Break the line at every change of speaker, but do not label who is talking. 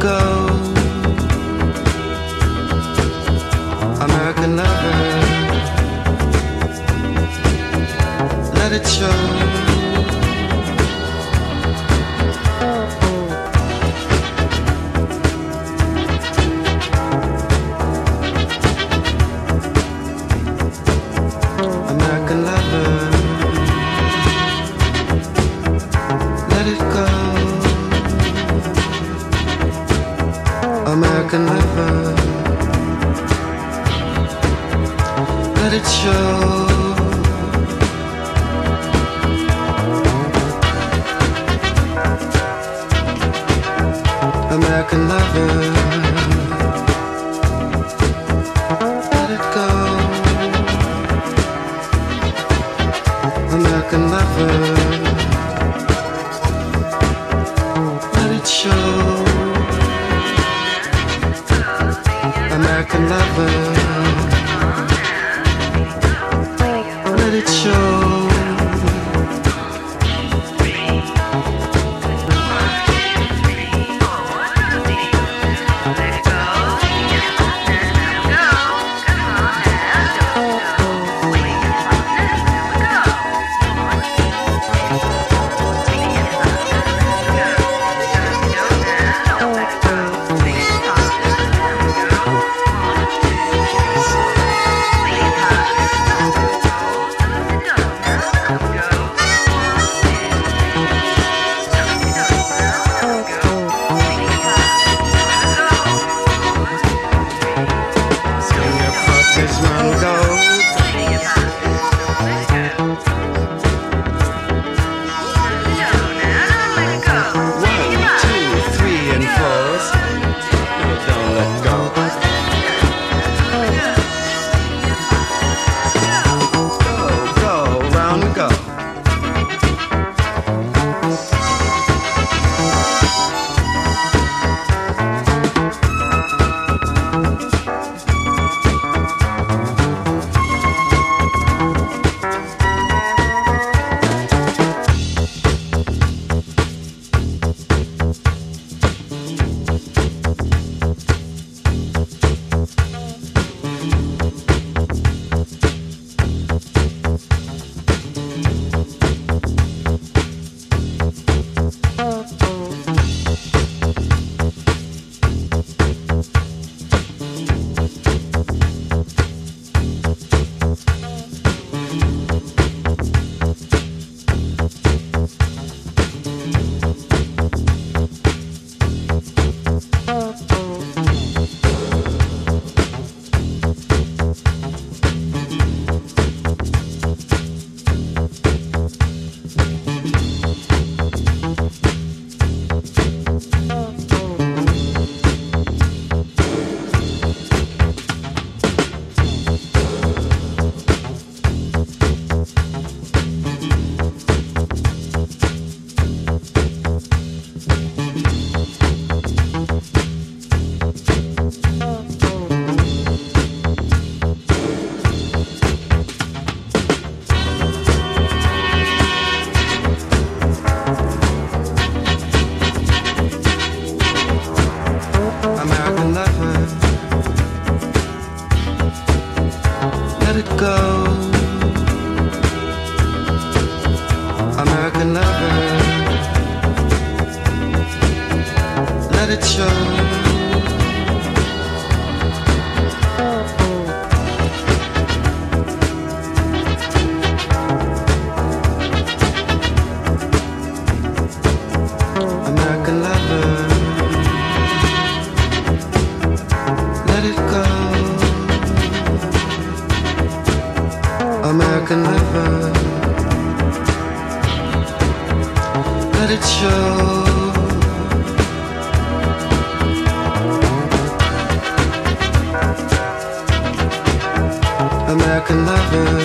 go. American lover. Let it show. American lover. Let it show. American lover. Lover. Let it show. Round Let it go. American lover. Let it show. American lover.